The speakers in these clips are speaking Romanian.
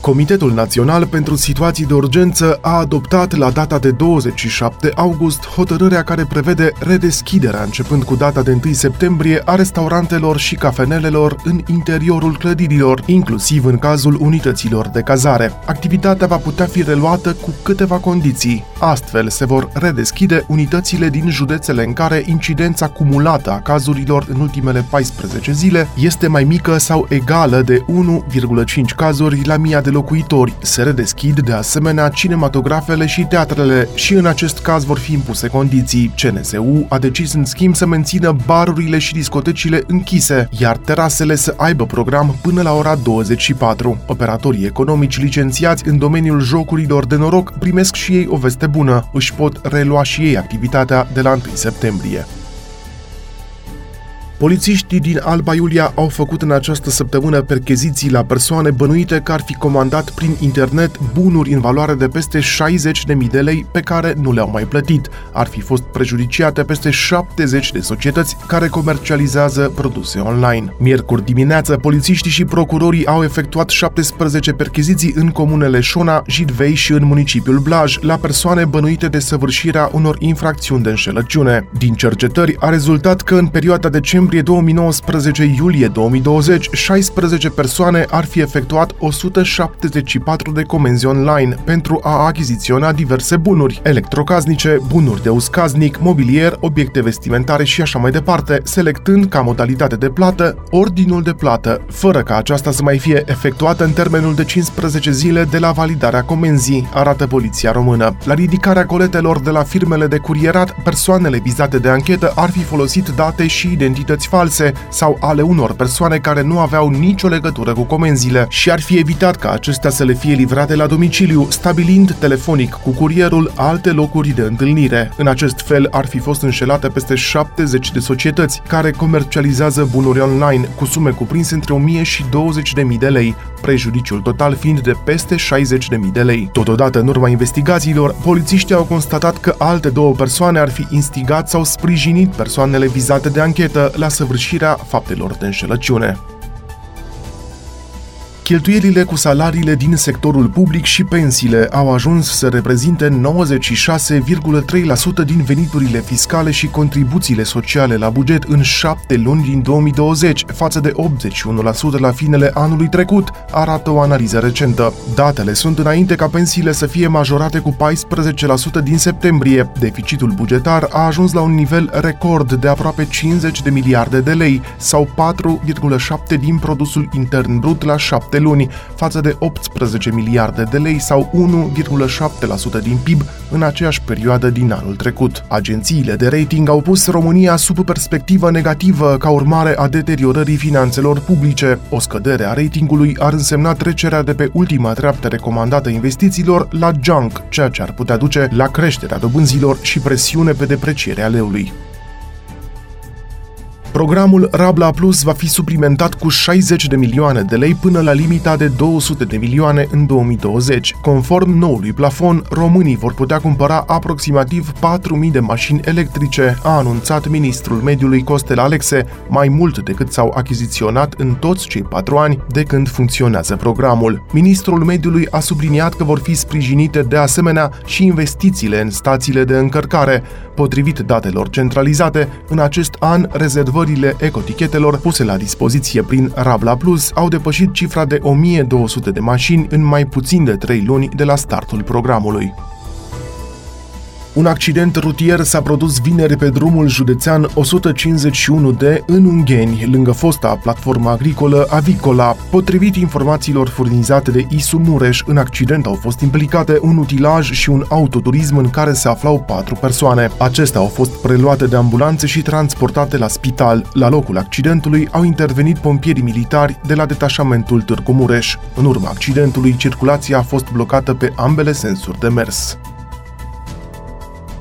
Comitetul Național pentru Situații de Urgență a adoptat la data de 27 august hotărârea care prevede redeschiderea începând cu data de 1 septembrie a restaurantelor și cafenelelor în interiorul clădirilor, inclusiv în cazul unităților de cazare. Activitatea va putea fi reluată cu câteva condiții. Astfel, se vor redeschide unitățile din județele în care incidența cumulată a cazurilor în ultimele 14 zile este mai mică sau egală de 1,5 cazuri la mii de de locuitori. Se redeschid de asemenea cinematografele și teatrele și în acest caz vor fi impuse condiții. CNSU a decis în schimb să mențină barurile și discotecile închise, iar terasele să aibă program până la ora 24. Operatorii economici licențiați în domeniul jocurilor de noroc primesc și ei o veste bună, își pot relua și ei activitatea de la 1 septembrie. Polițiștii din Alba Iulia au făcut în această săptămână percheziții la persoane bănuite că ar fi comandat prin internet bunuri în valoare de peste 60.000 de lei pe care nu le-au mai plătit. Ar fi fost prejudiciate peste 70 de societăți care comercializează produse online. Miercuri dimineață, polițiștii și procurorii au efectuat 17 percheziții în comunele Șona, Jidvei și în municipiul Blaj la persoane bănuite de săvârșirea unor infracțiuni de înșelăciune. Din cercetări a rezultat că în perioada decembrie decembrie 2019-iulie 2020, 16 persoane ar fi efectuat 174 de comenzi online pentru a achiziționa diverse bunuri, electrocasnice, bunuri de uz casnic, mobilier, obiecte vestimentare și așa mai departe, selectând ca modalitate de plată ordinul de plată, fără ca aceasta să mai fie efectuată în termenul de 15 zile de la validarea comenzii, arată Poliția Română. La ridicarea coletelor de la firmele de curierat, persoanele vizate de anchetă ar fi folosit date și identități identități false sau ale unor persoane care nu aveau nicio legătură cu comenzile și ar fi evitat ca acestea să le fie livrate la domiciliu, stabilind telefonic cu curierul alte locuri de întâlnire. În acest fel ar fi fost înșelate peste 70 de societăți care comercializează bunuri online cu sume cuprinse între 1000 și 20.000 de lei, prejudiciul total fiind de peste 60.000 de lei. Totodată, în urma investigațiilor, polițiștii au constatat că alte două persoane ar fi instigat sau sprijinit persoanele vizate de anchetă la săvârșirea faptelor de înșelăciune. Cheltuielile cu salariile din sectorul public și pensiile au ajuns să reprezinte 96,3% din veniturile fiscale și contribuțiile sociale la buget în șapte luni din 2020, față de 81% la finele anului trecut, arată o analiză recentă. Datele sunt înainte ca pensiile să fie majorate cu 14% din septembrie. Deficitul bugetar a ajuns la un nivel record de aproape 50 de miliarde de lei, sau 4,7 din produsul intern brut la 7 luni, față de 18 miliarde de lei sau 1,7% din PIB în aceeași perioadă din anul trecut. Agențiile de rating au pus România sub perspectivă negativă ca urmare a deteriorării finanțelor publice. O scădere a ratingului ar însemna trecerea de pe ultima treaptă recomandată investițiilor la junk, ceea ce ar putea duce la creșterea dobânzilor și presiune pe deprecierea leului. Programul Rabla Plus va fi suplimentat cu 60 de milioane de lei până la limita de 200 de milioane în 2020. Conform noului plafon, românii vor putea cumpăra aproximativ 4.000 de mașini electrice, a anunțat ministrul mediului Costel Alexe, mai mult decât s-au achiziționat în toți cei patru ani de când funcționează programul. Ministrul mediului a subliniat că vor fi sprijinite de asemenea și investițiile în stațiile de încărcare. Potrivit datelor centralizate, în acest an rezervă rezervările ecotichetelor puse la dispoziție prin Rabla Plus au depășit cifra de 1200 de mașini în mai puțin de 3 luni de la startul programului. Un accident rutier s-a produs vineri pe drumul județean 151 de în Ungheni, lângă fosta platformă agricolă Avicola. Potrivit informațiilor furnizate de Isu Mureș, în accident au fost implicate un utilaj și un autoturism în care se aflau patru persoane. Acestea au fost preluate de ambulanțe și transportate la spital. La locul accidentului au intervenit pompierii militari de la detașamentul Târgu Mureș. În urma accidentului, circulația a fost blocată pe ambele sensuri de mers.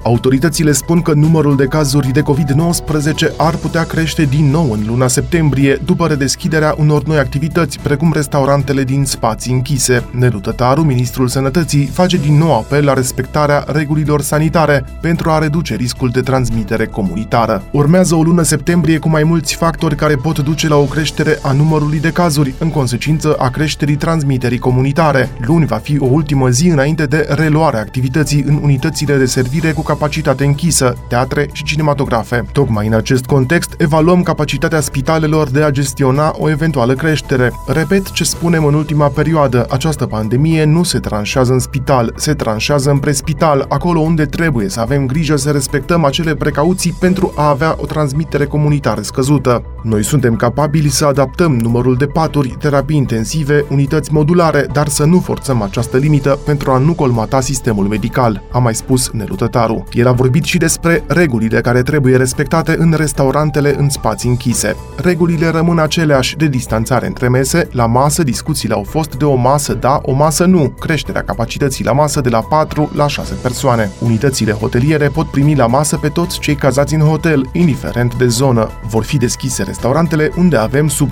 Autoritățile spun că numărul de cazuri de COVID-19 ar putea crește din nou în luna septembrie, după redeschiderea unor noi activități, precum restaurantele din spații închise. Nelu Tătaru, ministrul Sănătății, face din nou apel la respectarea regulilor sanitare pentru a reduce riscul de transmitere comunitară. Urmează o lună septembrie cu mai mulți factori care pot duce la o creștere a numărului de cazuri, în consecință a creșterii transmiterii comunitare. Luni va fi o ultimă zi înainte de reluarea activității în unitățile de servire cu capacitate închisă, teatre și cinematografe. Tocmai în acest context, evaluăm capacitatea spitalelor de a gestiona o eventuală creștere. Repet ce spunem în ultima perioadă, această pandemie nu se tranșează în spital, se tranșează în prespital, acolo unde trebuie să avem grijă să respectăm acele precauții pentru a avea o transmitere comunitară scăzută. Noi suntem capabili să adaptăm numărul de paturi, terapii intensive, unități modulare, dar să nu forțăm această limită pentru a nu colmata sistemul medical, a mai spus Nelu Tătaru. El a vorbit și despre regulile care trebuie respectate în restaurantele în spații închise. Regulile rămân aceleași de distanțare între mese, la masă discuțiile au fost de o masă da, o masă nu, creșterea capacității la masă de la 4 la 6 persoane. Unitățile hoteliere pot primi la masă pe toți cei cazați în hotel, indiferent de zonă. Vor fi deschise restaurantele unde avem sub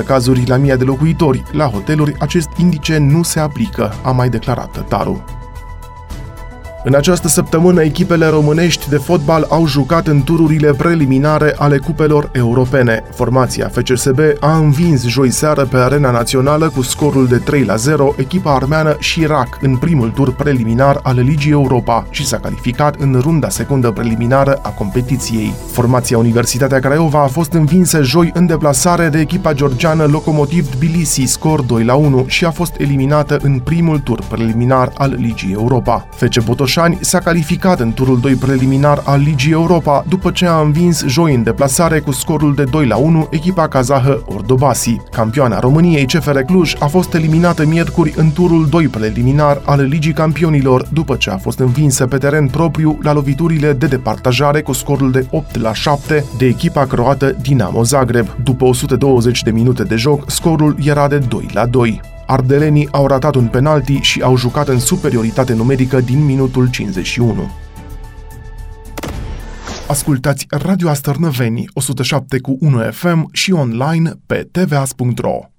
1,5% cazuri la mii de locuitori. La hoteluri acest indice nu se aplică, a mai declarat Tătaru. În această săptămână, echipele românești de fotbal au jucat în tururile preliminare ale cupelor europene. Formația FCSB a învins joi seară pe arena națională cu scorul de 3 la 0 echipa armeană Chirac în primul tur preliminar al Ligii Europa și s-a calificat în runda secundă preliminară a competiției. Formația Universitatea Craiova a fost învinsă joi în deplasare de echipa georgiană Locomotiv Tbilisi, scor 2 la 1 și a fost eliminată în primul tur preliminar al Ligii Europa. FC Botoș Botoșani s-a calificat în turul 2 preliminar al Ligii Europa după ce a învins joi în deplasare cu scorul de 2 la 1 echipa kazahă Ordobasi. Campioana României CFR Cluj a fost eliminată miercuri în turul 2 preliminar al Ligii Campionilor după ce a fost învinsă pe teren propriu la loviturile de departajare cu scorul de 8 la 7 de echipa croată Dinamo Zagreb. După 120 de minute de joc, scorul era de 2 la 2. Ardelenii au ratat un penalti și au jucat în superioritate numerică din minutul 51. Ascultați Radio Astărnăveni 107 cu 1 FM și online pe tvas.ro.